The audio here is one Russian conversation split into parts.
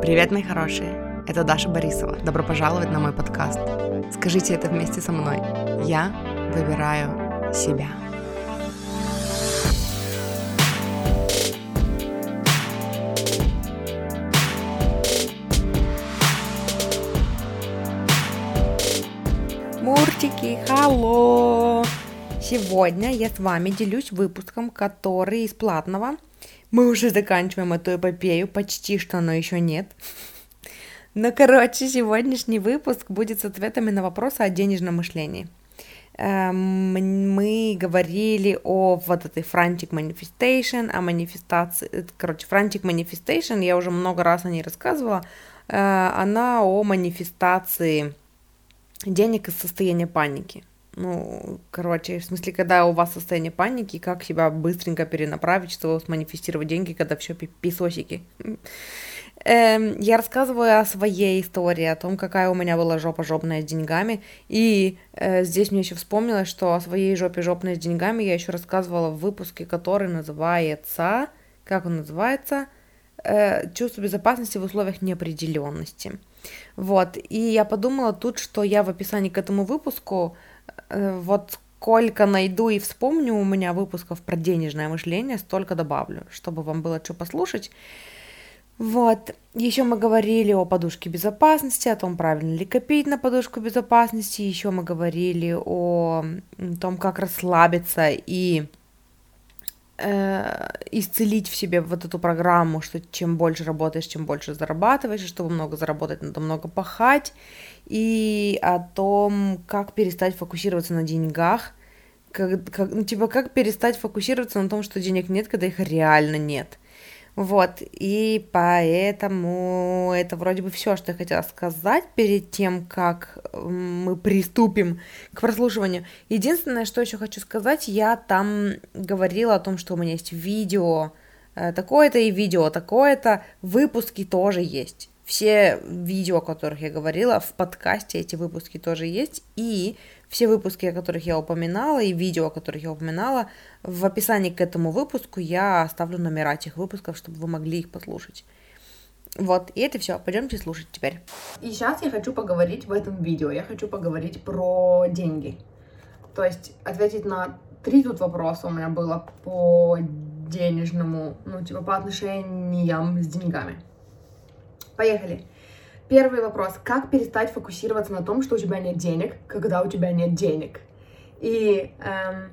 Привет, мои хорошие! Это Даша Борисова. Добро пожаловать на мой подкаст. Скажите это вместе со мной. Я выбираю себя. Мурчики, халло! Сегодня я с вами делюсь выпуском, который из платного – мы уже заканчиваем эту эпопею, почти что, но еще нет. Но, короче, сегодняшний выпуск будет с ответами на вопросы о денежном мышлении. Эм, мы говорили о вот этой Frantic Manifestation, о манифестации, короче, Frantic Manifestation, я уже много раз о ней рассказывала, э, она о манифестации денег из состояния паники. Ну, короче, в смысле, когда у вас состояние паники, как себя быстренько перенаправить, чтобы сманифестировать деньги, когда все писосики. Эм, я рассказываю о своей истории, о том, какая у меня была жопа жопная с деньгами. И э, здесь мне еще вспомнилось, что о своей жопе жопной с деньгами я еще рассказывала в выпуске, который называется... Как он называется? Э, чувство безопасности в условиях неопределенности. Вот. И я подумала тут, что я в описании к этому выпуску вот сколько найду и вспомню у меня выпусков про денежное мышление, столько добавлю, чтобы вам было что послушать. Вот. Еще мы говорили о подушке безопасности, о том, правильно ли копить на подушку безопасности. Еще мы говорили о том, как расслабиться и э, исцелить в себе вот эту программу, что чем больше работаешь, чем больше зарабатываешь, и чтобы много заработать, надо много пахать и о том, как перестать фокусироваться на деньгах, как, как, ну, типа, как перестать фокусироваться на том, что денег нет, когда их реально нет. Вот, и поэтому это вроде бы все, что я хотела сказать перед тем, как мы приступим к прослушиванию. Единственное, что еще хочу сказать, я там говорила о том, что у меня есть видео э, такое-то и видео такое-то, выпуски тоже есть. Все видео, о которых я говорила, в подкасте эти выпуски тоже есть. И все выпуски, о которых я упоминала, и видео, о которых я упоминала, в описании к этому выпуску я оставлю номера этих выпусков, чтобы вы могли их послушать. Вот, и это все. Пойдемте слушать теперь. И сейчас я хочу поговорить в этом видео. Я хочу поговорить про деньги. То есть ответить на три тут вопроса у меня было по денежному, ну, типа по отношениям с деньгами. Поехали. Первый вопрос. Как перестать фокусироваться на том, что у тебя нет денег, когда у тебя нет денег? И эм,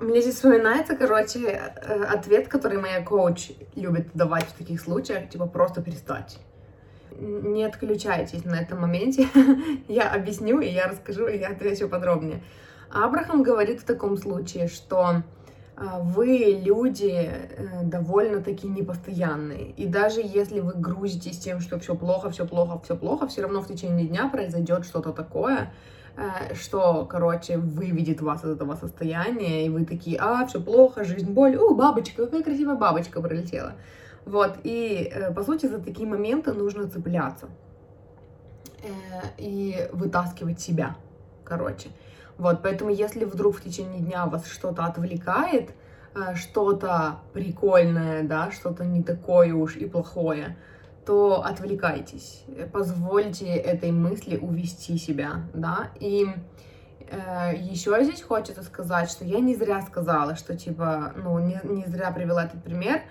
мне здесь вспоминается, короче, э, ответ, который моя коуч любит давать в таких случаях, типа просто перестать. Не отключайтесь на этом моменте. я объясню, и я расскажу, и я отвечу подробнее. Абрахам говорит в таком случае, что вы люди э, довольно-таки непостоянные. И даже если вы грузитесь тем, что все плохо, все плохо, все плохо, все равно в течение дня произойдет что-то такое, э, что, короче, выведет вас из этого состояния, и вы такие, а, все плохо, жизнь, боль, о, бабочка, какая красивая бабочка пролетела. Вот, и, э, по сути, за такие моменты нужно цепляться и вытаскивать себя, короче. Вот, поэтому если вдруг в течение дня вас что-то отвлекает, э, что-то прикольное, да, что-то не такое уж и плохое, то отвлекайтесь, позвольте этой мысли увести себя, да, и э, еще здесь хочется сказать, что я не зря сказала, что типа, ну, не, не зря привела этот пример,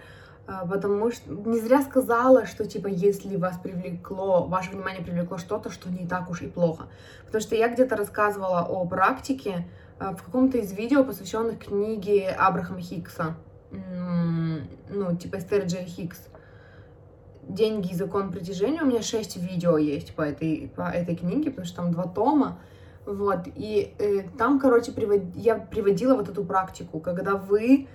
потому что не зря сказала, что типа если вас привлекло, ваше внимание привлекло что-то, что не так уж и плохо. Потому что я где-то рассказывала о практике а, в каком-то из видео, посвященных книге Абрахама Хиггса, ну, типа Эстер Джей Хиггс. «Деньги и закон притяжения». У меня шесть видео есть по этой, по этой книге, потому что там два тома. Вот, и э, там, короче, привод... я приводила вот эту практику, когда вы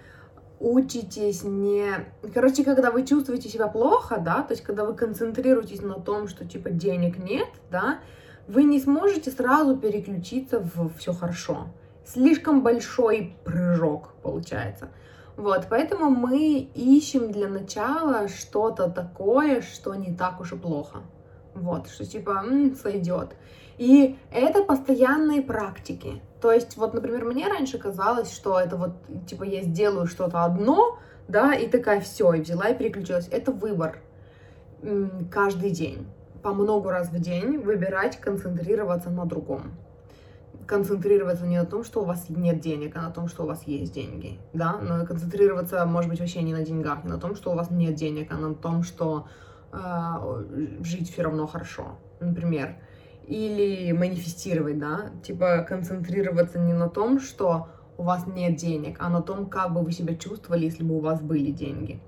учитесь не... Короче, когда вы чувствуете себя плохо, да, то есть когда вы концентрируетесь на том, что типа денег нет, да, вы не сможете сразу переключиться в все хорошо. Слишком большой прыжок получается. Вот, поэтому мы ищем для начала что-то такое, что не так уж и плохо. Вот, что типа м, сойдет. И это постоянные практики. То есть, вот, например, мне раньше казалось, что это вот, типа, я сделаю что-то одно, да, и такая, все, и взяла и переключилась. Это выбор. каждый день, по много раз в день выбирать концентрироваться на другом концентрироваться не на том, что у вас нет денег, а на том, что у вас есть деньги, да, но концентрироваться, может быть, вообще не на деньгах, не на том, что у вас нет денег, а на том, что э, жить все равно хорошо, например, или манифестировать, да, типа концентрироваться не на том, что у вас нет денег, а на том, как бы вы себя чувствовали, если бы у вас были деньги.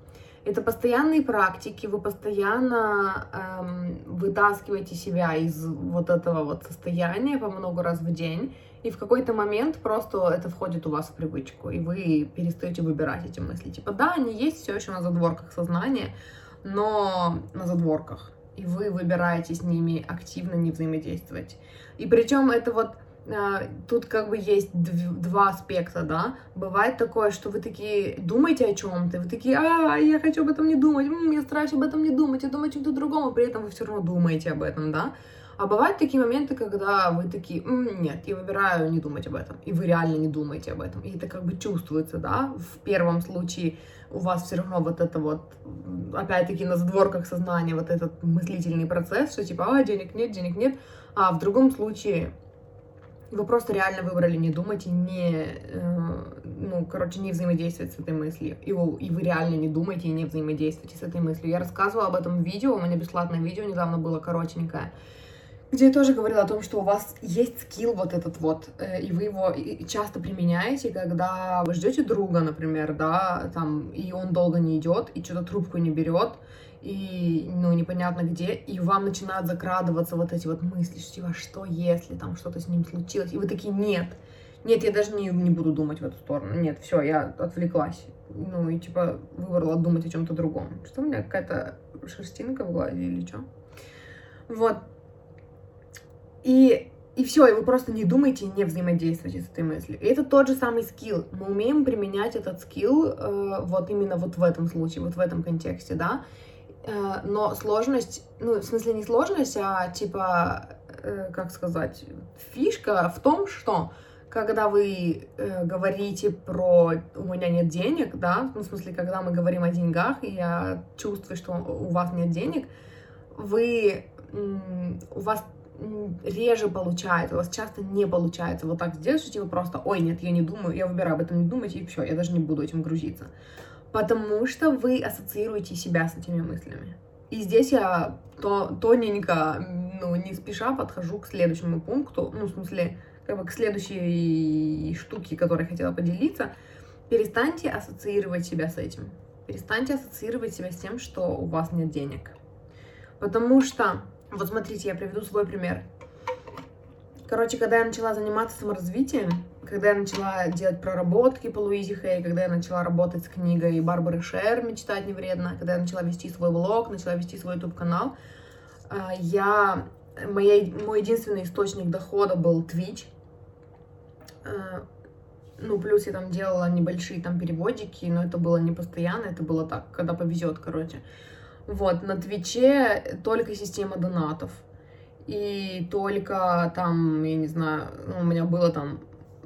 Это постоянные практики, вы постоянно эм, вытаскиваете себя из вот этого вот состояния по много раз в день, и в какой-то момент просто это входит у вас в привычку, и вы перестаете выбирать эти мысли. Типа, да, они есть все еще на задворках сознания, но на задворках, и вы выбираете с ними активно не взаимодействовать. И причем это вот а, тут как бы есть два аспекта, да. Бывает такое, что вы такие думаете о чем-то, вы такие, а, я хочу об этом не думать, мне страшно об этом не думать, я думаю о чем-то другом, и при этом вы все равно думаете об этом, да. А бывают такие моменты, когда вы такие, М, нет, я выбираю не думать об этом, и вы реально не думаете об этом, и это как бы чувствуется, да. В первом случае у вас все равно вот это вот, опять-таки на задворках сознания, вот этот мыслительный процесс, что типа, а, денег нет, денег нет, а в другом случае вы просто реально выбрали не думать и не, э, ну, короче, не взаимодействовать с этой мыслью. И, и вы реально не думаете и не взаимодействуете с этой мыслью. Я рассказывала об этом видео, у меня бесплатное видео недавно было коротенькое, где я тоже говорила о том, что у вас есть скилл вот этот вот, э, и вы его часто применяете, когда вы ждете друга, например, да, там, и он долго не идет, и что-то трубку не берет, и, ну, непонятно где, и вам начинают закрадываться вот эти вот мысли, что, типа, что если там что-то с ним случилось, и вы такие, нет, нет, я даже не, не буду думать в эту сторону, нет, все, я отвлеклась, ну, и, типа, выбрала думать о чем-то другом. Что у меня, какая-то шерстинка в глазе или что? Вот. И и все, и вы просто не думаете и не взаимодействуете с этой мыслью. И это тот же самый скилл. Мы умеем применять этот скилл э, вот именно вот в этом случае, вот в этом контексте, да. Э, но сложность, ну, в смысле не сложность, а типа, э, как сказать, фишка в том, что когда вы э, говорите про у меня нет денег, да, ну, в смысле, когда мы говорим о деньгах, и я чувствую, что у вас нет денег, вы, у вас реже получается, у вас часто не получается вот так сделать, что типа просто, ой, нет, я не думаю, я выбираю об этом не думать, и все, я даже не буду этим грузиться потому что вы ассоциируете себя с этими мыслями. И здесь я то, тоненько, ну, не спеша подхожу к следующему пункту, ну, в смысле, как бы к следующей штуке, которой хотела поделиться. Перестаньте ассоциировать себя с этим. Перестаньте ассоциировать себя с тем, что у вас нет денег. Потому что, вот смотрите, я приведу свой пример. Короче, когда я начала заниматься саморазвитием, когда я начала делать проработки по Луизе Хей, когда я начала работать с книгой Барбары Шер «Мечтать не вредно», когда я начала вести свой блог, начала вести свой YouTube-канал, а, я... Моя, мой единственный источник дохода был Twitch. А, ну, плюс я там делала небольшие там переводики, но это было не постоянно, это было так, когда повезет, короче. Вот, на Твиче только система донатов и только там, я не знаю, ну, у меня было там,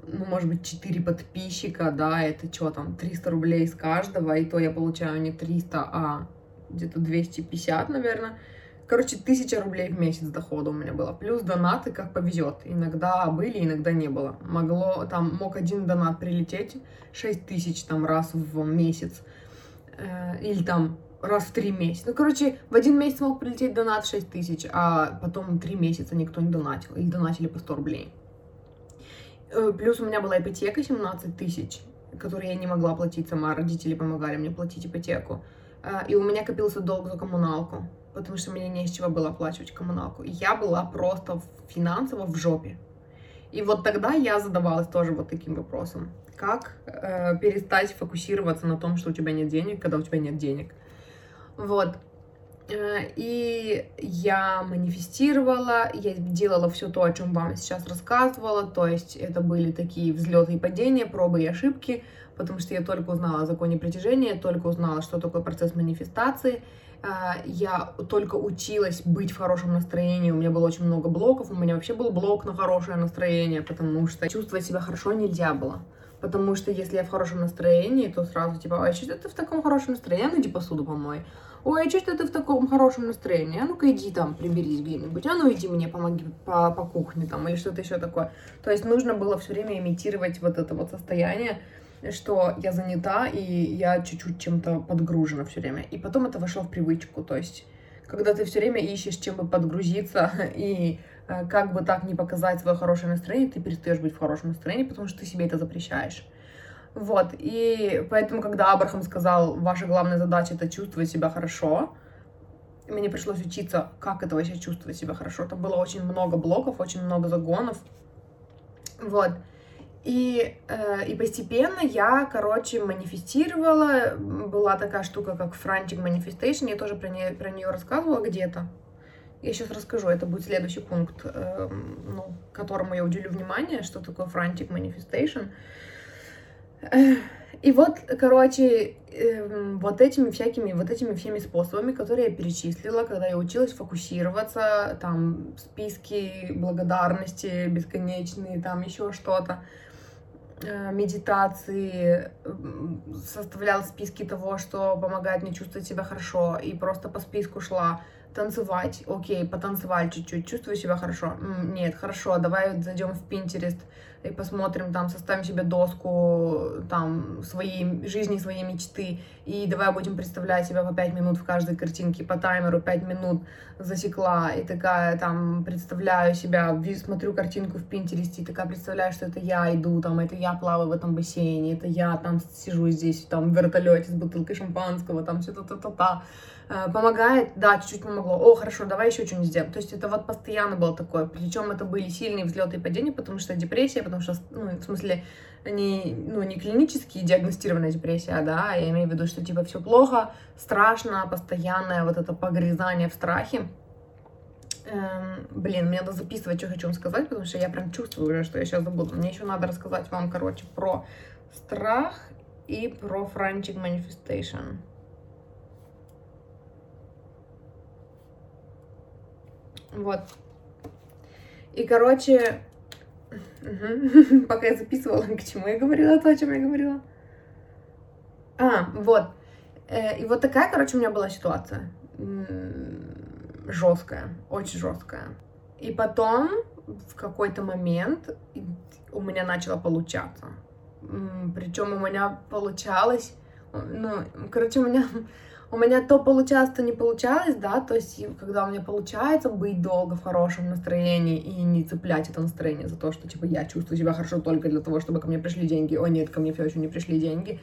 ну, может быть, 4 подписчика, да, это что там, 300 рублей с каждого, и то я получаю не 300, а где-то 250, наверное. Короче, 1000 рублей в месяц дохода у меня было. Плюс донаты, как повезет. Иногда были, иногда не было. Могло, там, мог один донат прилететь 6 тысяч там раз в месяц. Э, или там раз в три месяца. Ну, короче, в один месяц мог прилететь донат 6 тысяч, а потом три месяца никто не донатил. Или донатили по 100 рублей. Э, плюс у меня была ипотека 17 тысяч, которую я не могла платить сама. Родители помогали мне платить ипотеку. Э, и у меня копился долг за коммуналку, потому что мне не из чего было оплачивать коммуналку. Я была просто финансово в жопе. И вот тогда я задавалась тоже вот таким вопросом. Как э, перестать фокусироваться на том, что у тебя нет денег, когда у тебя нет денег? Вот. Э, и я манифестировала, я делала все то, о чем вам сейчас рассказывала, то есть это были такие взлеты и падения, пробы и ошибки, потому что я только узнала о законе притяжения, только узнала, что такое процесс манифестации, э, я только училась быть в хорошем настроении, у меня было очень много блоков, у меня вообще был блок на хорошее настроение, потому что чувствовать себя хорошо нельзя было Потому что если я в хорошем настроении, то сразу типа, ой, что ты в таком хорошем настроении? Ну, иди посуду помой. Ой, а что ты в таком хорошем настроении? А ну-ка иди там, приберись где-нибудь. А ну иди мне помоги по, по кухне там или что-то еще такое. То есть нужно было все время имитировать вот это вот состояние, что я занята и я чуть-чуть чем-то подгружена все время. И потом это вошло в привычку. То есть когда ты все время ищешь, чем бы подгрузиться и э, как бы так не показать свое хорошее настроение, ты перестаешь быть в хорошем настроении, потому что ты себе это запрещаешь. Вот, и поэтому, когда Абрахам сказал, ваша главная задача это чувствовать себя хорошо, мне пришлось учиться, как это вообще чувствовать себя хорошо. Там было очень много блоков, очень много загонов. Вот. И, э, и постепенно я, короче, манифестировала. Была такая штука, как Frantic Manifestation. Я тоже про нее, про нее рассказывала где-то. Я сейчас расскажу, это будет следующий пункт, э, ну, которому я уделю внимание, что такое Frantic Manifestation. И вот, короче, эм, вот этими всякими, вот этими всеми способами, которые я перечислила, когда я училась фокусироваться, там, списки благодарности бесконечные, там, еще что-то, э, медитации, составляла списки того, что помогает мне чувствовать себя хорошо, и просто по списку шла танцевать, окей, потанцевали чуть-чуть, чувствую себя хорошо, нет, хорошо, давай зайдем в Pinterest, и посмотрим, там, составим себе доску, там, своей жизни, своей мечты, и давай будем представлять себя по 5 минут в каждой картинке, по таймеру 5 минут засекла, и такая, там, представляю себя, смотрю картинку в Пинтересте, и такая представляю, что это я иду, там, это я плаваю в этом бассейне, это я там сижу здесь, там, в вертолете с бутылкой шампанского, там, все то-то-то-то, Э, помогает, да, чуть-чуть помогло, о, хорошо, давай еще что-нибудь сделаем. То есть это вот постоянно было такое, причем это были сильные взлеты и падения, потому что депрессия, потому что, ну, в смысле, не, ну, не клинически диагностированная депрессия, да, я имею в виду, что типа все плохо, страшно, постоянное вот это погрязание в страхе. Эм, блин, мне надо записывать, что хочу вам сказать, потому что я прям чувствую уже, что я сейчас забуду. Мне еще надо рассказать вам, короче, про страх и про frantic manifestation. Вот. И, короче, угу. пока я записывала, к чему я говорила, то, о чем я говорила. А, вот. Э, и вот такая, короче, у меня была ситуация. Жесткая, очень жесткая. И потом, в какой-то момент, у меня начало получаться. Причем у меня получалось, ну, короче, у меня у меня то получалось, то не получалось, да, то есть когда у меня получается быть долго в хорошем настроении и не цеплять это настроение за то, что, типа, я чувствую себя хорошо только для того, чтобы ко мне пришли деньги, о нет, ко мне все еще не пришли деньги,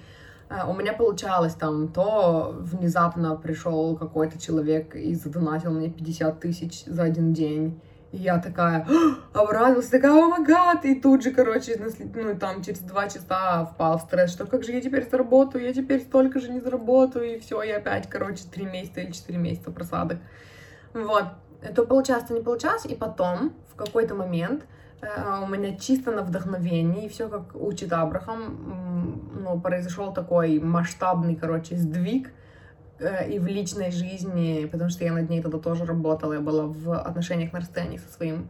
а, у меня получалось там, то внезапно пришел какой-то человек и задонатил мне 50 тысяч за один день, и я такая обрадовалась, такая, о май гад, и тут же, короче, ну, там, через два часа впал в стресс, что как же я теперь заработаю, я теперь столько же не заработаю, и все, и опять, короче, три месяца или четыре месяца просадок. Вот, то получалось, то не получалось, и потом, в какой-то момент, э, у меня чисто на вдохновении, все как учит Абрахам, ну, произошел такой масштабный, короче, сдвиг, и в личной жизни, потому что я над ней тогда тоже работала, я была в отношениях на расстоянии со своим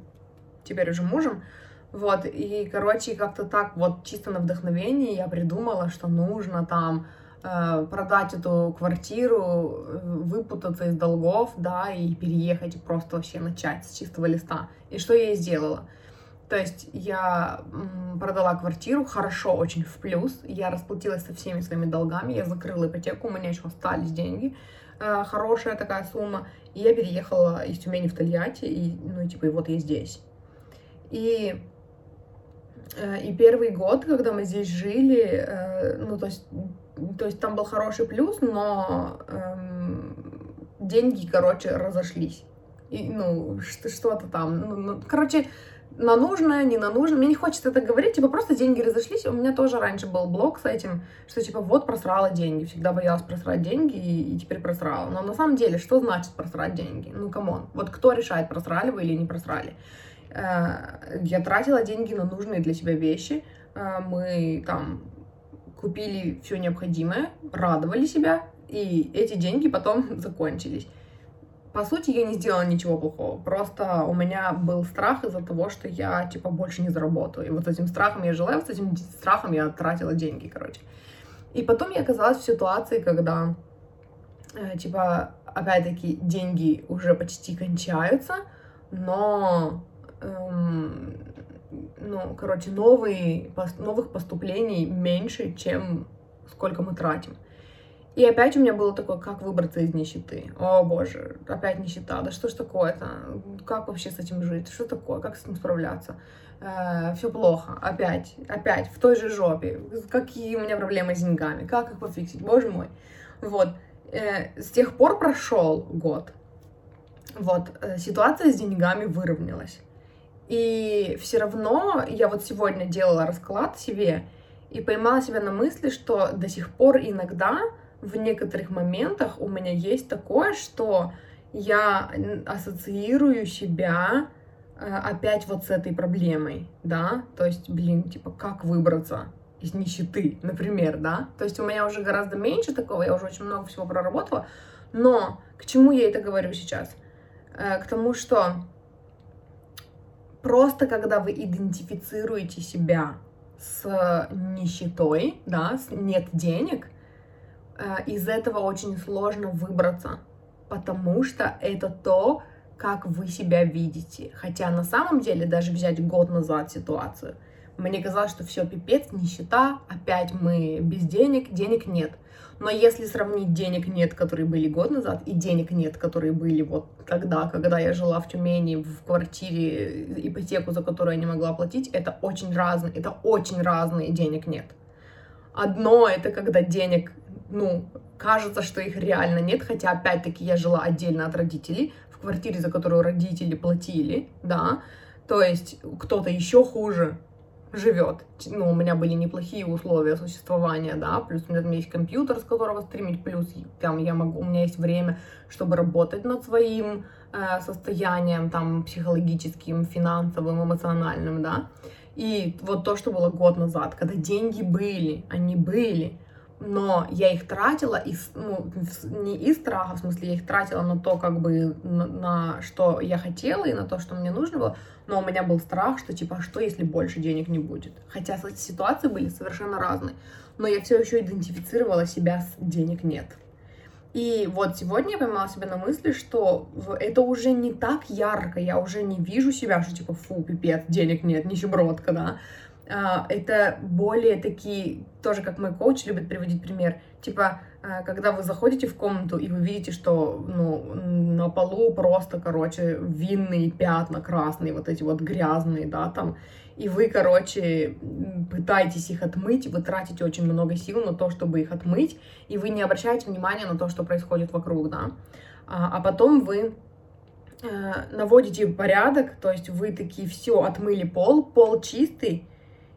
теперь уже мужем, вот, и, короче, как-то так вот чисто на вдохновении я придумала, что нужно там э, продать эту квартиру, выпутаться из долгов, да, и переехать, и просто вообще начать с чистого листа. И что я и сделала. То есть я продала квартиру хорошо, очень в плюс. Я расплатилась со всеми своими долгами, я закрыла ипотеку, у меня еще остались деньги, э, хорошая такая сумма. И я переехала из Тюмени в Тольятти, и, ну, типа, и вот я здесь. И, э, и первый год, когда мы здесь жили, э, ну, то есть, то есть там был хороший плюс, но эм, деньги, короче, разошлись. И, ну, что-то там, ну, ну, короче, на нужное, не на нужное. Мне не хочется это говорить, типа просто деньги разошлись. У меня тоже раньше был блог с этим, что типа вот просрала деньги. Всегда боялась просрать деньги и, и теперь просрала. Но на самом деле, что значит просрать деньги? Ну, come on. Вот кто решает, просрали вы или не просрали? Э, я тратила деньги на нужные для себя вещи. Э, мы там купили все необходимое, радовали себя, и эти деньги потом закончились. По сути, я не сделала ничего плохого. Просто у меня был страх из-за того, что я, типа, больше не заработаю. И вот этим страхом я жила, и вот этим страхом я тратила деньги, короче. И потом я оказалась в ситуации, когда, э, типа, опять-таки, деньги уже почти кончаются, но, эм, ну, короче, новые, новых поступлений меньше, чем сколько мы тратим. И опять у меня было такое, как выбраться из нищеты. О боже, опять нищета, да что ж такое-то? Как вообще с этим жить? Что такое? Как с этим справляться? Э, все плохо, опять, опять, в той же жопе. Какие у меня проблемы с деньгами? Как их пофиксить? Боже мой. Вот. Э, с тех пор прошел год. Вот, э, ситуация с деньгами выровнялась. И все равно я вот сегодня делала расклад себе и поймала себя на мысли, что до сих пор иногда в некоторых моментах у меня есть такое, что я ассоциирую себя э, опять вот с этой проблемой, да, то есть, блин, типа, как выбраться из нищеты, например, да, то есть у меня уже гораздо меньше такого, я уже очень много всего проработала, но к чему я это говорю сейчас? Э, к тому, что просто когда вы идентифицируете себя с нищетой, да, с нет денег, из этого очень сложно выбраться, потому что это то, как вы себя видите. Хотя на самом деле, даже взять год назад ситуацию, мне казалось, что все пипец, нищета, опять мы без денег, денег нет. Но если сравнить денег нет, которые были год назад, и денег нет, которые были вот тогда, когда я жила в Тюмени, в квартире, ипотеку, за которую я не могла платить, это очень разные, это очень разные денег нет. Одно это когда денег ну, кажется, что их реально нет, хотя, опять-таки, я жила отдельно от родителей, в квартире, за которую родители платили, да, то есть кто-то еще хуже живет. Ну, у меня были неплохие условия существования, да, плюс у меня есть компьютер, с которого стримить, плюс там я могу, у меня есть время, чтобы работать над своим э, состоянием, там, психологическим, финансовым, эмоциональным, да. И вот то, что было год назад, когда деньги были, они были, но я их тратила из, ну, не из страха, в смысле, я их тратила на то, как бы, на, на что я хотела и на то, что мне нужно было, но у меня был страх, что, типа, а что, если больше денег не будет? Хотя ситуации были совершенно разные, но я все еще идентифицировала себя с денег нет. И вот сегодня я поймала себя на мысли, что это уже не так ярко, я уже не вижу себя, что типа, фу, пипец, денег нет, нищебродка, да, это более такие, тоже как мой коуч любит приводить пример, типа, а, когда вы заходите в комнату и вы видите, что ну, на полу просто, короче, винные пятна красные, вот эти вот грязные, да, там, и вы, короче, пытаетесь их отмыть, вы тратите очень много сил на то, чтобы их отмыть, и вы не обращаете внимания на то, что происходит вокруг, да, а, а потом вы наводите порядок, то есть вы такие все отмыли пол, пол чистый,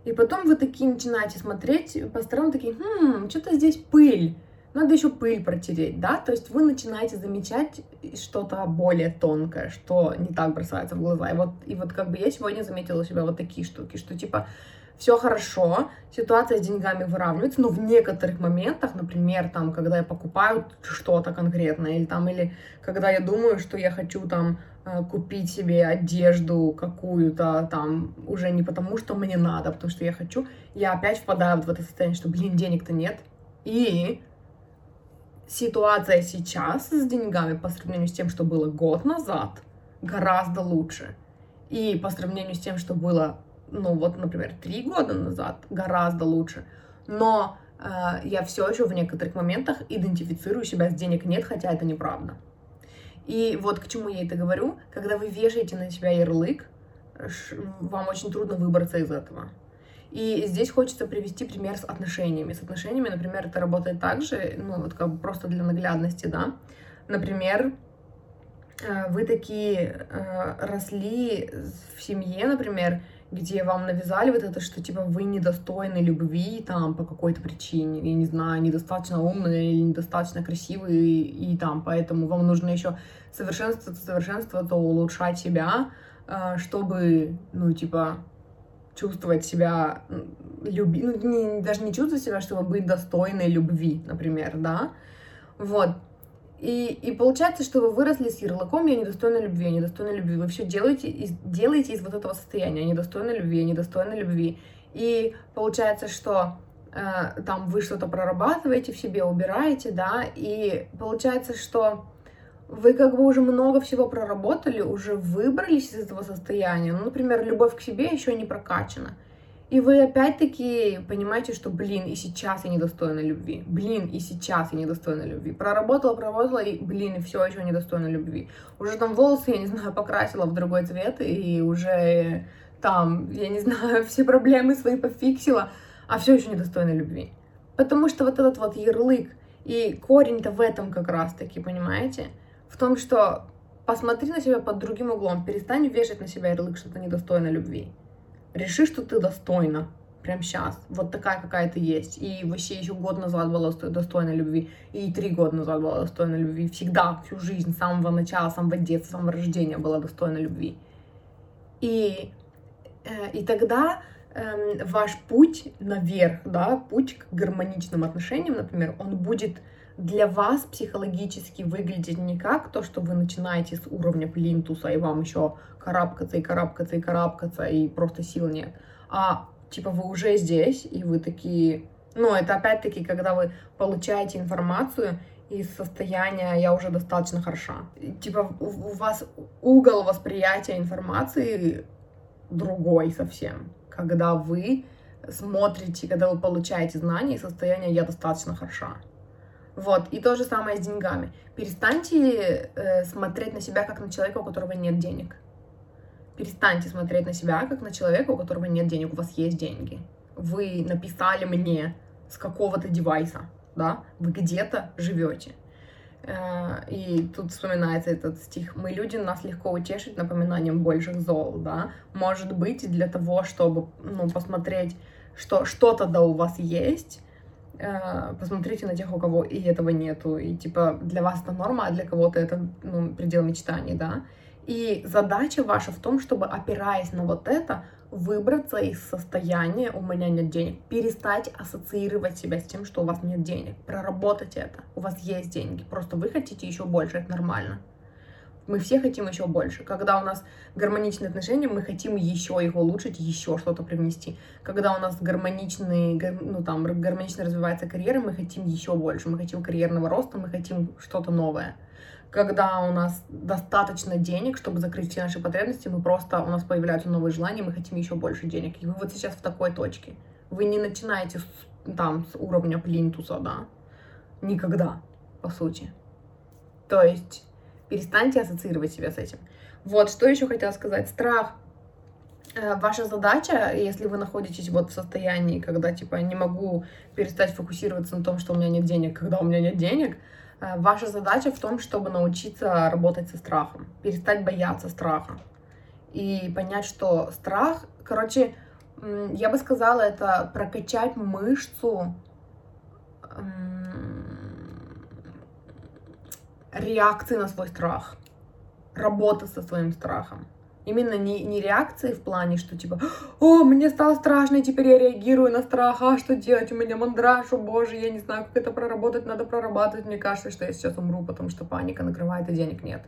и потом вы такие начинаете смотреть по сторонам, такие, хм, что-то здесь пыль, надо еще пыль протереть, да, то есть вы начинаете замечать что-то более тонкое, что не так бросается в глаза. И вот, и вот как бы я сегодня заметила у себя вот такие штуки, что типа все хорошо, ситуация с деньгами выравнивается, но в некоторых моментах, например, там, когда я покупаю что-то конкретное, или там, или когда я думаю, что я хочу там купить себе одежду какую-то там уже не потому, что мне надо, а потому что я хочу, я опять впадаю в это состояние, что, блин, денег-то нет. И ситуация сейчас с деньгами по сравнению с тем, что было год назад, гораздо лучше. И по сравнению с тем, что было, ну вот, например, три года назад, гораздо лучше. Но э, я все еще в некоторых моментах идентифицирую себя с денег нет, хотя это неправда. И вот к чему я это говорю, когда вы вешаете на себя ярлык, вам очень трудно выбраться из этого. И здесь хочется привести пример с отношениями. С отношениями, например, это работает так же, ну, вот как бы просто для наглядности, да. Например, э, вы такие э, росли в семье, например, где вам навязали вот это, что типа вы недостойны любви там по какой-то причине, я не знаю, недостаточно умные или недостаточно красивые, и, и там поэтому вам нужно еще совершенствоваться, совершенствоваться, улучшать себя, э, чтобы, ну, типа, чувствовать себя, люби, ну, не, даже не чувствовать себя, чтобы быть достойной любви, например, да, вот. И, и получается, что вы выросли с ярлыком «я недостойна любви, я недостойна любви». Вы все делаете из, делаете из вот этого состояния «я недостойна любви, я недостойна любви». И получается, что э, там вы что-то прорабатываете в себе, убираете, да, и получается, что вы как бы уже много всего проработали, уже выбрались из этого состояния. Ну, например, любовь к себе еще не прокачана. И вы опять-таки понимаете, что, блин, и сейчас я недостойна любви. Блин, и сейчас я недостойна любви. Проработала, проработала, и, блин, и все еще недостойна любви. Уже там волосы, я не знаю, покрасила в другой цвет, и уже там, я не знаю, все проблемы свои пофиксила, а все еще недостойна любви. Потому что вот этот вот ярлык, и корень-то в этом как раз-таки, понимаете? В том, что посмотри на себя под другим углом, перестань вешать на себя ярлык, что ты недостойна любви реши, что ты достойна прямо сейчас, вот такая, какая ты есть. И вообще еще год назад была достойна любви, и три года назад была достойна любви. Всегда, всю жизнь, с самого начала, с самого детства, с самого рождения была достойна любви. И, э, и тогда э, ваш путь наверх, да, путь к гармоничным отношениям, например, он будет для вас психологически выглядит не как то, что вы начинаете с уровня плинтуса, и вам еще карабкаться и карабкаться и карабкаться, и просто сил нет, а типа вы уже здесь, и вы такие... Ну, это опять-таки, когда вы получаете информацию из состояния «я уже достаточно хороша». Типа у вас угол восприятия информации другой совсем, когда вы смотрите, когда вы получаете знания из состояния «я достаточно хороша». Вот, и то же самое с деньгами. Перестаньте э, смотреть на себя как на человека, у которого нет денег. Перестаньте смотреть на себя как на человека, у которого нет денег, у вас есть деньги. Вы написали мне с какого-то девайса, да, вы где-то живете. Э, и тут вспоминается этот стих. Мы люди, нас легко утешить напоминанием больших зол, да. Может быть, для того, чтобы, ну, посмотреть, что что-то да у вас есть, посмотрите на тех, у кого и этого нету, и типа для вас это норма, а для кого-то это ну, предел мечтаний, да. И задача ваша в том, чтобы, опираясь на вот это, выбраться из состояния «у меня нет денег», перестать ассоциировать себя с тем, что у вас нет денег, проработать это, у вас есть деньги, просто вы хотите еще больше, это нормально. Мы все хотим еще больше. Когда у нас гармоничные отношения, мы хотим еще их улучшить, еще что-то привнести. Когда у нас гармоничный, ну там, гармонично развивается карьера, мы хотим еще больше. Мы хотим карьерного роста, мы хотим что-то новое. Когда у нас достаточно денег, чтобы закрыть все наши потребности, мы просто, у нас появляются новые желания, мы хотим еще больше денег. И вы вот сейчас в такой точке. Вы не начинаете с, там с уровня плинтуса, да? Никогда, по сути. То есть Перестаньте ассоциировать себя с этим. Вот, что еще хотела сказать. Страх. Э, ваша задача, если вы находитесь вот в состоянии, когда, типа, не могу перестать фокусироваться на том, что у меня нет денег, когда у меня нет денег, э, ваша задача в том, чтобы научиться работать со страхом, перестать бояться страха и понять, что страх, короче, я бы сказала, это прокачать мышцу реакции на свой страх, работа со своим страхом. Именно не, не реакции в плане, что типа, о, мне стало страшно, и теперь я реагирую на страх, а что делать, у меня мандраж, о боже, я не знаю, как это проработать, надо прорабатывать, мне кажется, что я сейчас умру, потому что паника накрывает, и денег нет.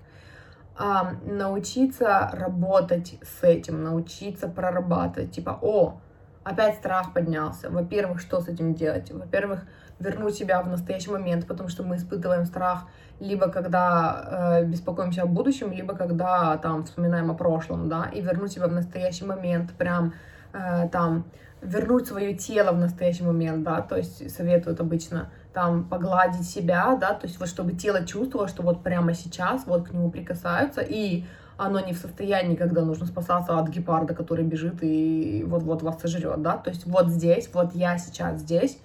А, научиться работать с этим, научиться прорабатывать, типа, о, опять страх поднялся. Во-первых, что с этим делать? Во-первых, вернуть себя в настоящий момент, потому что мы испытываем страх либо когда э, беспокоимся о будущем, либо когда там вспоминаем о прошлом, да, и вернуть себя в настоящий момент, прям э, там вернуть свое тело в настоящий момент, да, то есть советуют обычно там погладить себя, да, то есть вот чтобы тело чувствовало, что вот прямо сейчас вот к нему прикасаются, и оно не в состоянии, когда нужно спасаться от гепарда, который бежит и вот-вот вас сожрет, да, то есть вот здесь, вот я сейчас здесь,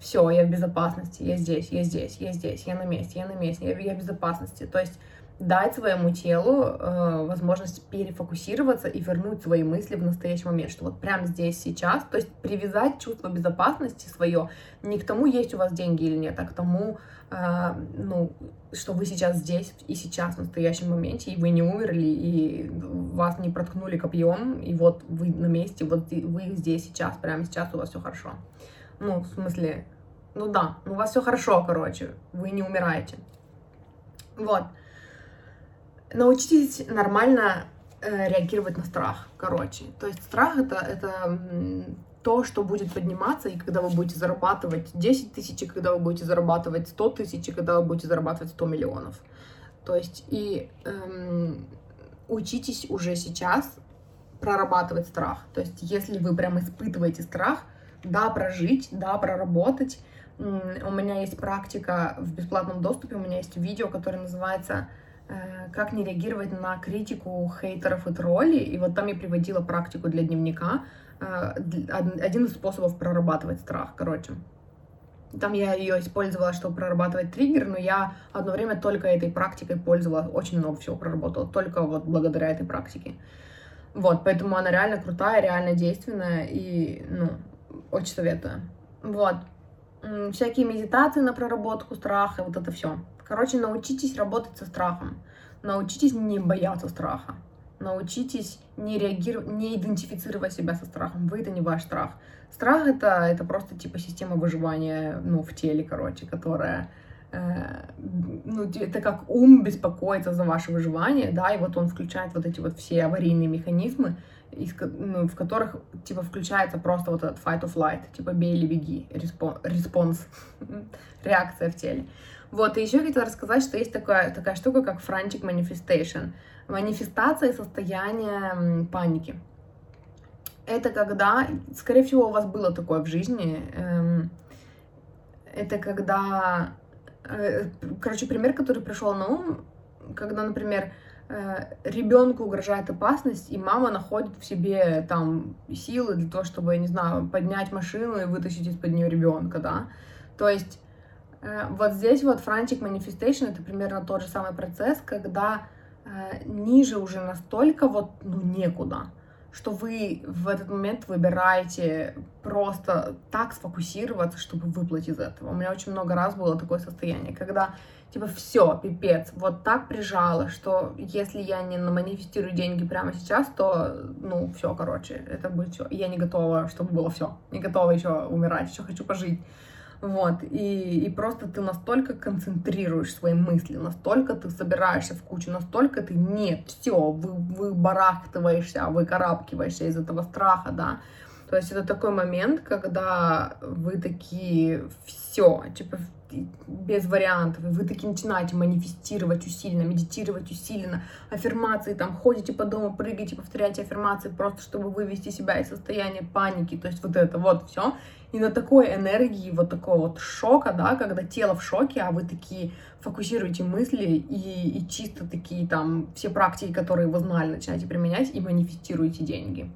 все, я в безопасности, я здесь, я здесь, я здесь, я на месте, я на месте, я, я в безопасности. То есть дать своему телу э, возможность перефокусироваться и вернуть свои мысли в настоящий момент, что вот прямо здесь, сейчас, то есть привязать чувство безопасности свое не к тому, есть у вас деньги или нет, а к тому, э, ну, что вы сейчас здесь и сейчас, в настоящем моменте, и вы не умерли, и вас не проткнули копьем, и вот вы на месте, вот вы здесь сейчас, прямо сейчас у вас все хорошо. Ну, в смысле, ну да, у вас все хорошо, короче, вы не умираете. Вот. Научитесь нормально э, реагировать на страх, короче. То есть страх это, это то, что будет подниматься, и когда вы будете зарабатывать 10 тысяч, и когда вы будете зарабатывать 100 тысяч, и когда вы будете зарабатывать 100 миллионов. То есть и эм, учитесь уже сейчас прорабатывать страх. То есть если вы прям испытываете страх, да, прожить, да, проработать. У меня есть практика в бесплатном доступе, у меня есть видео, которое называется э, «Как не реагировать на критику хейтеров и троллей». И вот там я приводила практику для дневника, э, один из способов прорабатывать страх, короче. Там я ее использовала, чтобы прорабатывать триггер, но я одно время только этой практикой пользовалась, очень много всего проработала, только вот благодаря этой практике. Вот, поэтому она реально крутая, реально действенная, и, ну, очень советую. Вот. Всякие медитации на проработку страха, вот это все. Короче, научитесь работать со страхом. Научитесь не бояться страха. Научитесь не реагировать, не идентифицировать себя со страхом. Вы это не ваш страх. Страх это, это просто типа система выживания, ну, в теле, короче, которая э, ну, это как ум беспокоится за ваше выживание, да, и вот он включает вот эти вот все аварийные механизмы, из, ну, в которых, типа, включается просто вот этот fight or flight, типа, бей или беги, response, реакция в теле. Вот, и еще хотела рассказать, что есть такая, такая штука, как frantic manifestation. Манифестация состояния паники. Это когда, скорее всего, у вас было такое в жизни, эм, это когда, э, короче, пример, который пришел на ум, когда, например, ребенку угрожает опасность, и мама находит в себе там силы для того, чтобы, я не знаю, поднять машину и вытащить из-под нее ребенка, да. То есть э, вот здесь вот frantic manifestation это примерно тот же самый процесс, когда э, ниже уже настолько вот ну некуда, что вы в этот момент выбираете просто так сфокусироваться, чтобы выплыть из этого. У меня очень много раз было такое состояние, когда типа, все, пипец, вот так прижало, что если я не манифестирую деньги прямо сейчас, то, ну, все, короче, это будет все. Я не готова, чтобы было все. Не готова еще умирать, еще хочу пожить. Вот, и, и просто ты настолько концентрируешь свои мысли, настолько ты собираешься в кучу, настолько ты нет, все, вы, вы барахтываешься, выкарабкиваешься из этого страха, да. То есть это такой момент, когда вы такие, все, типа, без вариантов, вы таки начинаете манифестировать усиленно, медитировать усиленно, аффирмации, там, ходите по дому, прыгаете, повторяете аффирмации, просто чтобы вывести себя из состояния паники, то есть вот это вот все. И на такой энергии, вот такого вот шока, да, когда тело в шоке, а вы такие фокусируете мысли и, и чисто такие там все практики, которые вы знали, начинаете применять и манифестируете деньги.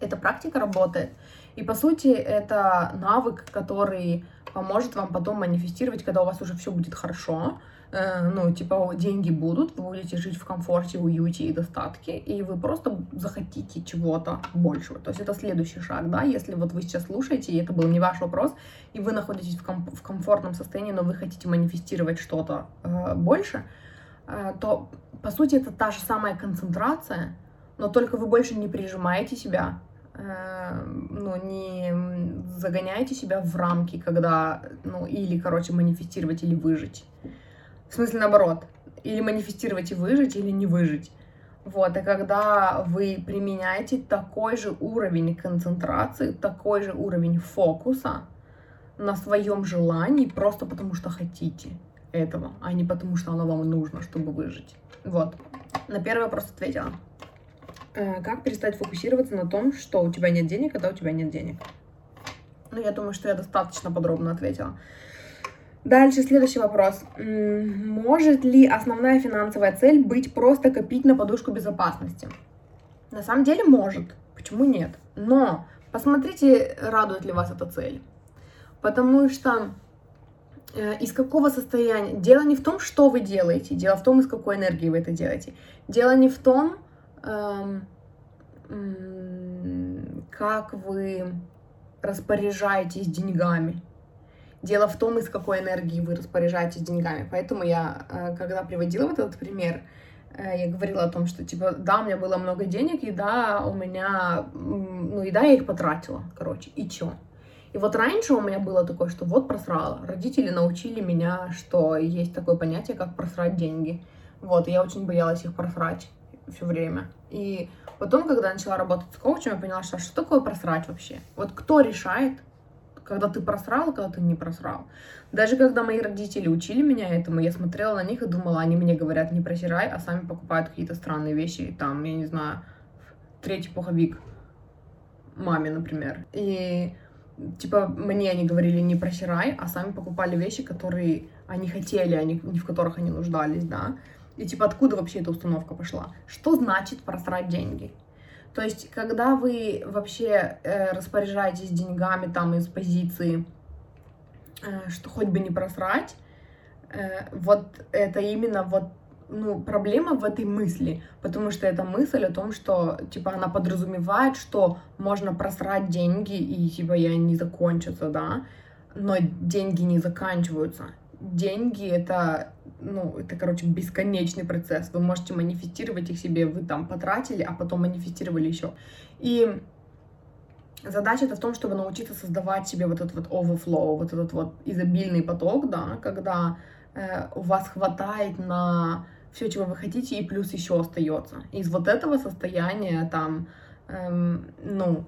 Эта практика работает. И по сути это навык, который поможет вам потом манифестировать, когда у вас уже все будет хорошо, ну, типа, деньги будут, вы будете жить в комфорте, уюте и достатке, и вы просто захотите чего-то большего. То есть это следующий шаг, да, если вот вы сейчас слушаете, и это был не ваш вопрос, и вы находитесь в, ком- в комфортном состоянии, но вы хотите манифестировать что-то э, больше, э, то, по сути, это та же самая концентрация, но только вы больше не прижимаете себя Эм, ну, не загоняйте себя в рамки, когда, ну, или, короче, манифестировать или выжить. В смысле, наоборот, или манифестировать и выжить, или не выжить. Вот, и когда вы применяете такой же уровень концентрации, такой же уровень фокуса на своем желании, просто потому что хотите этого, а не потому что оно вам нужно, чтобы выжить. Вот. На первый вопрос ответила. Э, как перестать фокусироваться на том, что у тебя нет денег, когда у тебя нет денег? Ну, я думаю, что я достаточно подробно ответила. Дальше следующий вопрос. Может ли основная финансовая цель быть просто копить на подушку безопасности? На самом деле может. Почему нет? Но посмотрите, радует ли вас эта цель. Потому что э, из какого состояния... Дело не в том, что вы делаете, дело в том, из какой энергии вы это делаете. Дело не в том, эм, как вы распоряжаетесь деньгами. Дело в том, из какой энергии вы распоряжаетесь деньгами. Поэтому я, э, когда приводила вот этот пример, э, я говорила о том, что, типа, да, у меня было много денег, и да, у меня, ну, и да, я их потратила, короче, и чё? И вот раньше у меня было такое, что вот просрала. Родители научили меня, что есть такое понятие, как просрать деньги. Вот, и я очень боялась их просрать все время. И потом, когда я начала работать с коучем, я поняла, что что такое просрать вообще? Вот кто решает, когда ты просрал, когда ты не просрал. Даже когда мои родители учили меня этому, я смотрела на них и думала, они мне говорят, не просирай, а сами покупают какие-то странные вещи, там, я не знаю, третий пуховик маме, например. И типа мне они говорили не просирай, а сами покупали вещи, которые они хотели, не, не в которых они нуждались, да. И типа откуда вообще эта установка пошла? Что значит просрать деньги? То есть, когда вы вообще э, распоряжаетесь деньгами там из позиции, э, что хоть бы не просрать, э, вот это именно вот ну, проблема в этой мысли, потому что эта мысль о том, что, типа, она подразумевает, что можно просрать деньги и, типа, я не закончатся, да, но деньги не заканчиваются. Деньги — это, ну, это, короче, бесконечный процесс. Вы можете манифестировать их себе, вы там потратили, а потом манифестировали еще. И задача это в том, чтобы научиться создавать себе вот этот вот overflow, вот этот вот изобильный поток, да, когда э, у вас хватает на все, чего вы хотите, и плюс еще остается. Из вот этого состояния там, эм, ну,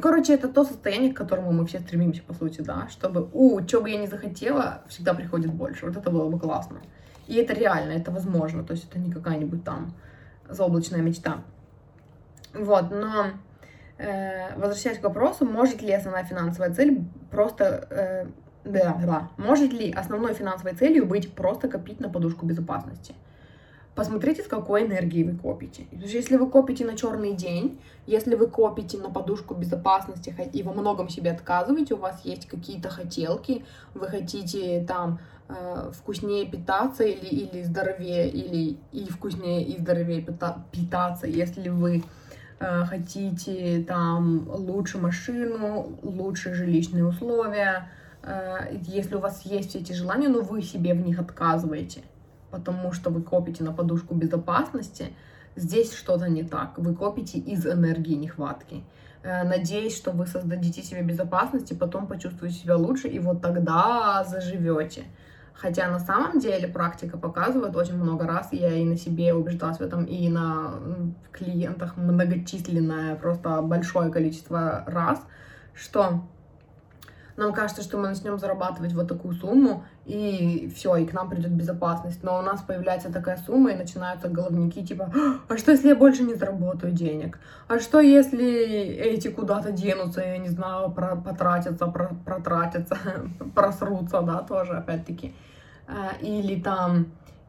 короче, это то состояние, к которому мы все стремимся, по сути, да, чтобы, у, что бы я не захотела, всегда приходит больше. Вот это было бы классно. И это реально, это возможно, то есть это не какая-нибудь там заоблачная мечта. Вот, но э, возвращаясь к вопросу, может ли основная финансовая цель просто э, да, да. Может ли основной финансовой целью быть просто копить на подушку безопасности? Посмотрите, с какой энергией вы копите. Если вы копите на черный день, если вы копите на подушку безопасности и во многом себе отказываете, у вас есть какие-то хотелки, вы хотите там э, вкуснее питаться или, или здоровее, или и вкуснее и здоровее питаться, если вы э, хотите там лучше машину, лучше жилищные условия, э, если у вас есть эти желания, но вы себе в них отказываете, потому что вы копите на подушку безопасности, здесь что-то не так. Вы копите из энергии нехватки. Э, надеюсь, что вы создадите себе безопасность и потом почувствуете себя лучше, и вот тогда заживете. Хотя на самом деле практика показывает очень много раз, я и на себе убеждалась в этом, и на клиентах многочисленное, просто большое количество раз, что нам кажется, что мы начнем зарабатывать вот такую сумму, и все, и к нам придет безопасность. Но у нас появляется такая сумма, и начинаются головники, типа, а что, если я больше не заработаю денег? А что, если эти куда-то денутся, я не знаю, про потратятся, про протратятся, просрутся, да, тоже, опять-таки. А, или там,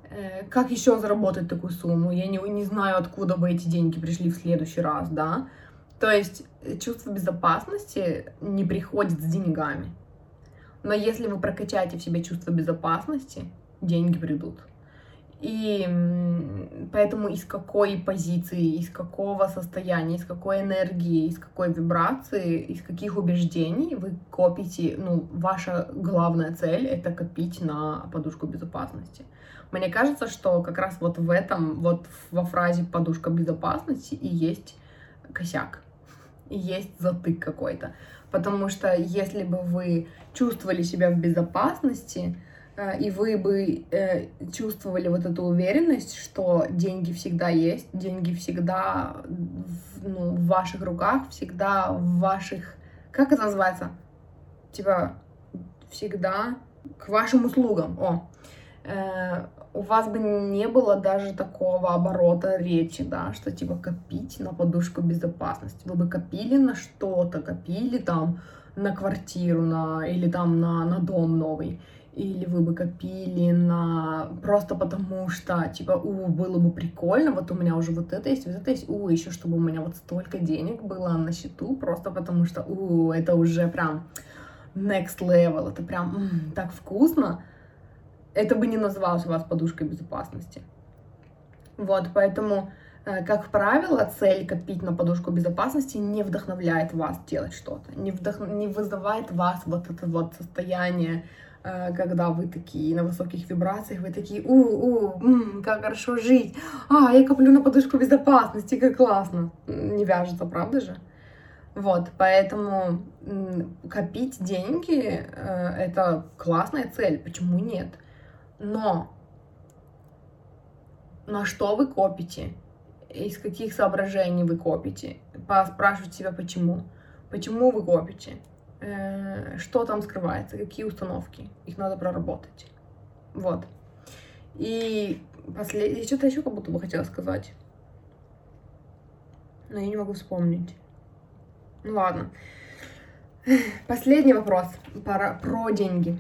э, как еще заработать такую сумму? Я не, не знаю, откуда бы эти деньги пришли в следующий раз, да. То есть э, чувство безопасности не приходит с деньгами. Но если вы прокачаете в себе чувство безопасности, деньги придут. И поэтому из какой позиции, из какого состояния, из какой энергии, из какой вибрации, из каких убеждений вы копите, ну, ваша главная цель — это копить на подушку безопасности. Мне кажется, что как раз вот в этом, вот во фразе «подушка безопасности» и есть косяк есть затык какой-то. Потому что если бы вы чувствовали себя в безопасности, э, и вы бы э, чувствовали вот эту уверенность, что деньги всегда есть, деньги всегда ну, в ваших руках, всегда в ваших... Как это называется? Типа, всегда к вашим услугам. О, э, у вас бы не было даже такого оборота речи, да, что типа копить на подушку безопасности. Вы бы копили на что-то, копили там на квартиру, на, или там на, на дом новый. Или вы бы копили на... Просто потому что, типа, у, было бы прикольно, вот у меня уже вот это есть, вот это есть, у, еще чтобы у меня вот столько денег было на счету, просто потому что, у, это уже прям next level, это прям м, так вкусно это бы не называлось у вас подушкой безопасности. Вот, поэтому, э, как правило, цель копить на подушку безопасности не вдохновляет вас делать что-то, не, вдох... не вызывает вас вот это вот состояние, э, когда вы такие на высоких вибрациях, вы такие, у, у, м, как хорошо жить, а, я коплю на подушку безопасности, как классно. Не вяжется, правда же? Вот, поэтому копить деньги э, это классная цель, почему нет? Но на что вы копите? Из каких соображений вы копите? Спрашивать себя, почему? Почему вы копите? Э, что там скрывается? Какие установки? Их надо проработать. Вот. И последнее, что-то еще как будто бы хотела сказать. Но я не могу вспомнить. Ну ладно. Последний вопрос про, про деньги.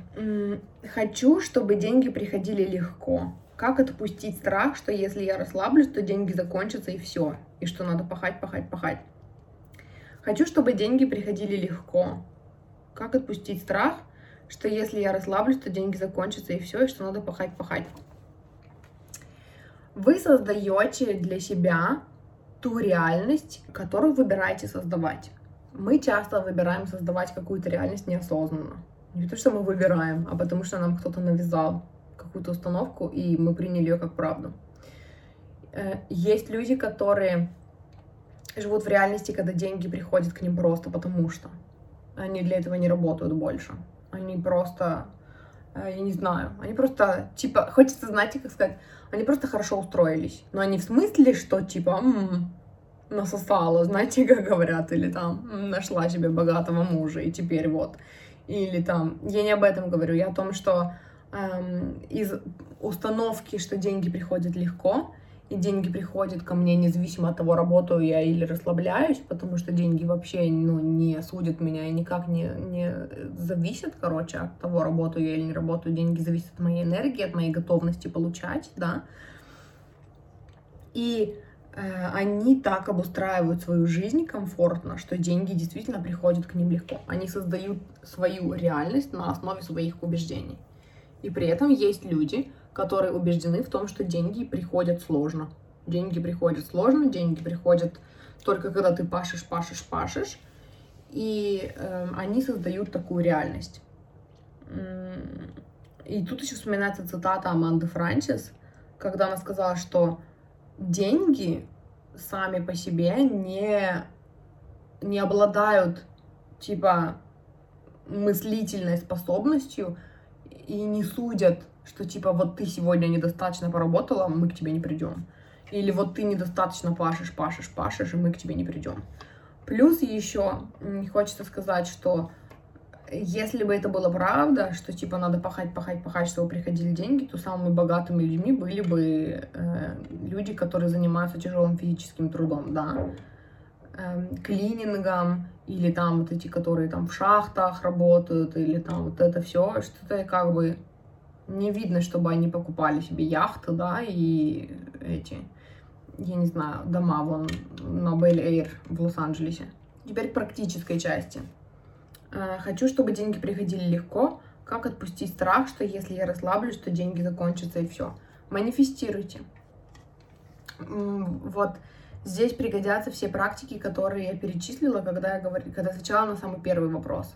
Хочу, чтобы деньги приходили легко. Как отпустить страх, что если я расслаблюсь, то деньги закончатся и все, и что надо пахать, пахать, пахать. Хочу, чтобы деньги приходили легко. Как отпустить страх, что если я расслаблюсь, то деньги закончатся и все, и что надо пахать, пахать. Вы создаете для себя ту реальность, которую выбираете создавать. Мы часто выбираем создавать какую-то реальность неосознанно. Не потому что мы выбираем, а потому что нам кто-то навязал какую-то установку, и мы приняли ее как правду. Э, есть люди, которые живут в реальности, когда деньги приходят к ним просто потому что. Они для этого не работают больше. Они просто, э, я не знаю, они просто, типа, хочется, знаете, как сказать, они просто хорошо устроились. Но они в смысле, что, типа, м-м, насосала, знаете, как говорят, или там нашла себе богатого мужа, и теперь вот. Или там, я не об этом говорю, я о том, что эм, из установки, что деньги приходят легко, и деньги приходят ко мне независимо от того, работаю я или расслабляюсь, потому что деньги вообще ну, не судят меня и никак не, не зависят, короче, от того, работаю я или не работаю. Деньги зависят от моей энергии, от моей готовности получать, да. И они так обустраивают свою жизнь комфортно, что деньги действительно приходят к ним легко. Они создают свою реальность на основе своих убеждений. И при этом есть люди, которые убеждены в том, что деньги приходят сложно. Деньги приходят сложно, деньги приходят только когда ты пашешь, пашешь, пашешь. И э, они создают такую реальность. И тут еще вспоминается цитата Аманды Франсис, когда она сказала, что деньги сами по себе не, не обладают, типа, мыслительной способностью и не судят, что типа вот ты сегодня недостаточно поработала, мы к тебе не придем. Или вот ты недостаточно пашешь, пашешь, пашешь, и мы к тебе не придем. Плюс еще хочется сказать, что если бы это было правда, что типа надо пахать, пахать, пахать, чтобы приходили деньги, то самыми богатыми людьми были бы э, люди, которые занимаются тяжелым физическим трудом, да, э, клинингом, или там вот эти, которые там в шахтах работают, или там вот это все, что-то как бы не видно, чтобы они покупали себе яхты, да, и эти, я не знаю, дома вон на Бель-Эйр в Лос-Анджелесе. Теперь к практической части. Э, хочу, чтобы деньги приходили легко. Как отпустить страх, что если я расслаблюсь, то деньги закончатся и все. Манифестируйте. Вот здесь пригодятся все практики, которые я перечислила, когда я говорю, когда отвечала на самый первый вопрос.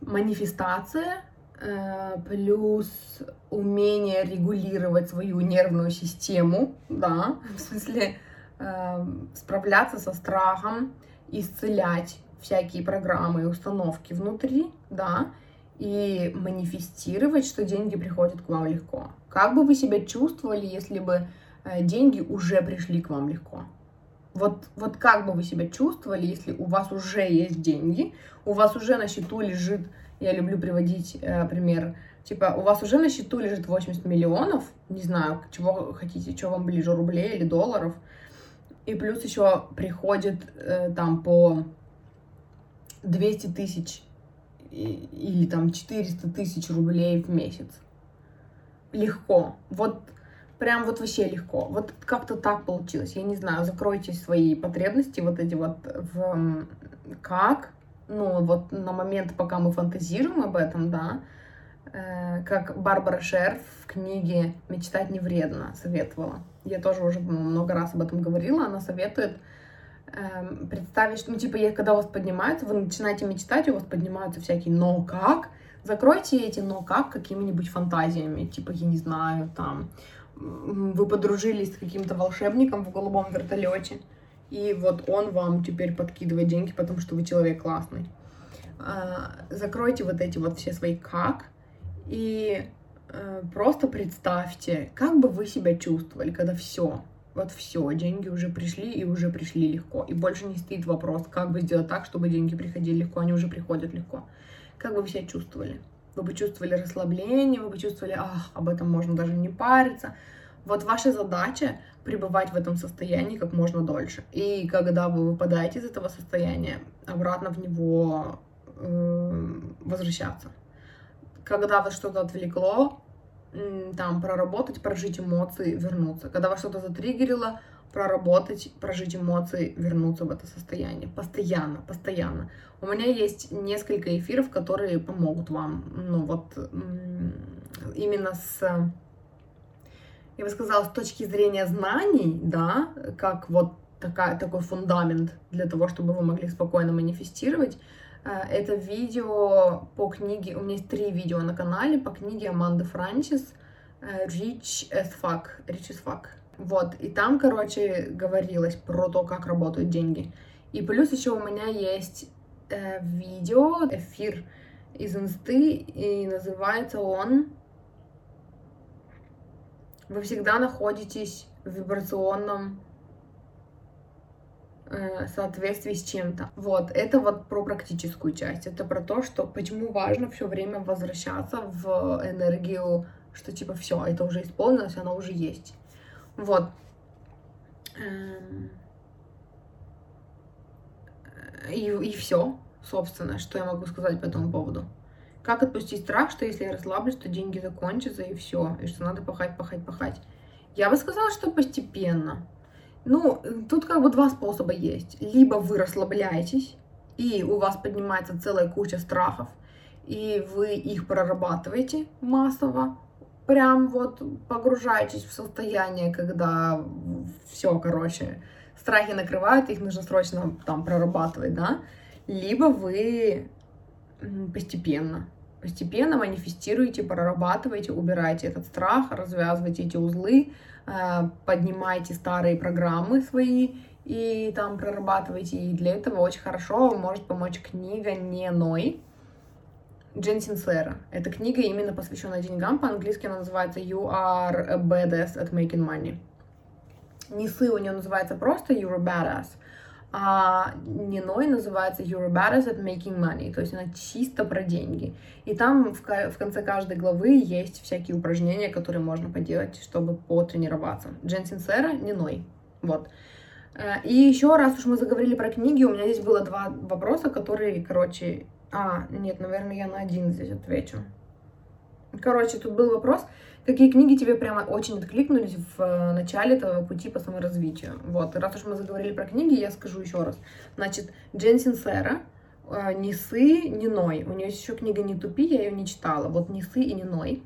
Манифестация Э, плюс умение регулировать свою нервную систему, да, в смысле э, справляться со страхом, исцелять всякие программы и установки внутри, да, и манифестировать, что деньги приходят к вам легко. Как бы вы себя чувствовали, если бы э, деньги уже пришли к вам легко? Вот, вот как бы вы себя чувствовали, если у вас уже есть деньги, у вас уже на счету лежит я люблю приводить э, пример. Типа, у вас уже на счету лежит 80 миллионов, не знаю, чего хотите, что вам ближе, рублей или долларов, и плюс еще приходит э, там по 200 тысяч или там 400 тысяч рублей в месяц. Легко. Вот прям вот вообще легко. Вот как-то так получилось. Я не знаю, закройте свои потребности вот эти вот в как ну, вот на момент, пока мы фантазируем об этом, да, э, как Барбара Шер в книге «Мечтать не вредно» советовала. Я тоже уже много раз об этом говорила. Она советует э, представить, ну, типа, когда у вас поднимается, вы начинаете мечтать, у вас поднимаются всякие «но как?», закройте эти «но как» какими-нибудь фантазиями, типа, я не знаю, там, вы подружились с каким-то волшебником в голубом вертолете, и вот он вам теперь подкидывает деньги, потому что вы человек классный. А, закройте вот эти вот все свои как и э, просто представьте, как бы вы себя чувствовали, когда все, вот все, деньги уже пришли и уже пришли легко. И больше не стоит вопрос, как бы сделать так, чтобы деньги приходили легко, они уже приходят легко. Как бы вы себя чувствовали? Вы бы чувствовали расслабление, вы бы чувствовали, ах, об этом можно даже не париться. Вот ваша задача пребывать в этом состоянии как можно дольше. И когда вы выпадаете из этого состояния, обратно в него э, возвращаться. Когда вас что-то отвлекло, там проработать, прожить эмоции, вернуться. Когда вас что-то затриггерило, проработать, прожить эмоции, вернуться в это состояние. Постоянно, постоянно. У меня есть несколько эфиров, которые помогут вам, ну вот, именно с, я бы сказала, с точки зрения знаний, да, как вот такая, такой фундамент для того, чтобы вы могли спокойно манифестировать, это видео по книге, у меня есть три видео на канале по книге Аманды Франчис э, Rich as fuck, Rich as fuck. Вот, и там, короче, говорилось про то, как работают деньги. И плюс еще у меня есть э, видео, эфир из инсты, и называется он «Вы всегда находитесь в вибрационном Э, соответствии с чем-то. Вот, это вот про практическую часть. Это про то, что почему важно все время возвращаться в энергию, что типа все, это уже исполнилось, оно уже есть. Вот. Эм. И, и все, собственно, что я могу сказать по этому поводу. Как отпустить страх, что если я расслаблюсь, то деньги закончатся и все, и что надо пахать, пахать, пахать. Я бы сказала, что постепенно. Ну, тут как бы два способа есть. Либо вы расслабляетесь, и у вас поднимается целая куча страхов, и вы их прорабатываете массово, прям вот погружаетесь в состояние, когда все, короче, страхи накрывают, их нужно срочно там прорабатывать, да, либо вы постепенно, постепенно манифестируете, прорабатываете, убираете этот страх, развязываете эти узлы, Э, поднимайте старые программы свои и там прорабатывайте. И для этого очень хорошо может помочь книга «Не Ной» Джен Синсера. Эта книга именно посвящена деньгам. По-английски она называется «You are a badass at making money». Нисы у нее называется просто «You're a badass» а Ниной называется You're better at making money, то есть она чисто про деньги. И там в, в конце каждой главы есть всякие упражнения, которые можно поделать, чтобы потренироваться. Джен Синсера, Ниной. Вот. Э, и еще раз уж мы заговорили про книги, у меня здесь было два вопроса, которые, короче... А, нет, наверное, я на один здесь отвечу. Короче, тут был вопрос, какие книги тебе прямо очень откликнулись в э, начале этого пути по саморазвитию. Вот, раз уж мы заговорили про книги, я скажу еще раз. Значит, Джен Синсера, э, Нисы, Ниной. У нее еще книга «Не тупи», я ее не читала. Вот Нисы и Ниной.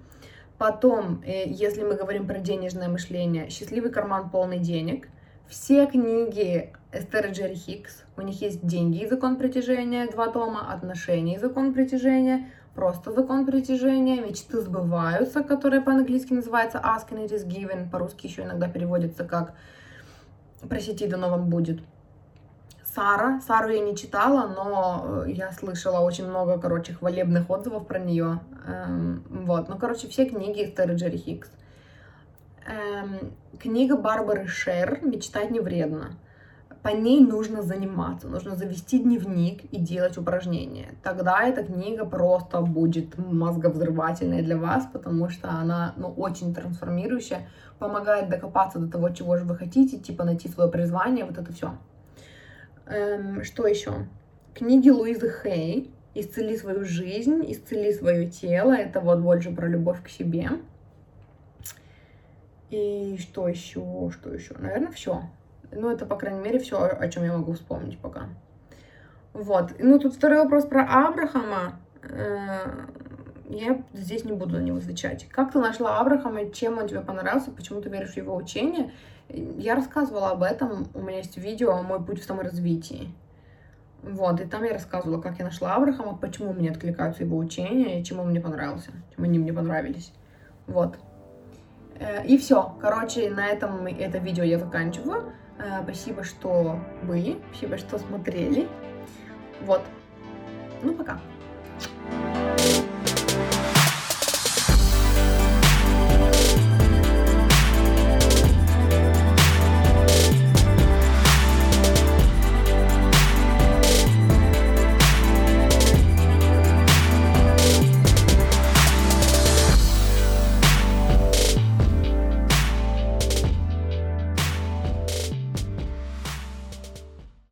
Потом, э, если мы говорим про денежное мышление, «Счастливый карман полный денег». Все книги Эстер Джерри Хикс. У них есть «Деньги и закон притяжения», два тома, «Отношения и закон притяжения», просто закон притяжения, мечты сбываются, которые по-английски называется asking it is given, по-русски еще иногда переводится как просите, дано вам будет. Сара, Сару я не читала, но э, я слышала очень много, короче, хвалебных отзывов про нее. Эм, вот, ну, короче, все книги Эстеры Джерри Хикс. Эм, книга Барбары Шер «Мечтать не вредно» по ней нужно заниматься, нужно завести дневник и делать упражнения. Тогда эта книга просто будет мозговзрывательной для вас, потому что она ну, очень трансформирующая, помогает докопаться до того, чего же вы хотите, типа найти свое призвание, вот это все. Эм, что еще? Книги Луизы Хей «Исцели свою жизнь», «Исцели свое тело». Это вот больше про любовь к себе. И что еще? Что еще? Наверное, все. Ну, это, по крайней мере, все, о чем я могу вспомнить пока. Вот. Ну, тут второй вопрос про Абрахама. Э, я здесь не буду на него отвечать. Как ты нашла Абрахама, чем он тебе понравился, почему ты веришь в его учение? Я рассказывала об этом, у меня есть видео «Мой путь в саморазвитии». Вот, и там я рассказывала, как я нашла Абрахама, почему мне откликаются его учения, и чему он мне понравился, чем они мне понравились. Вот. Э, и все. Короче, на этом это видео я заканчиваю. Э, спасибо, что были, спасибо, что смотрели. Вот. Ну, пока.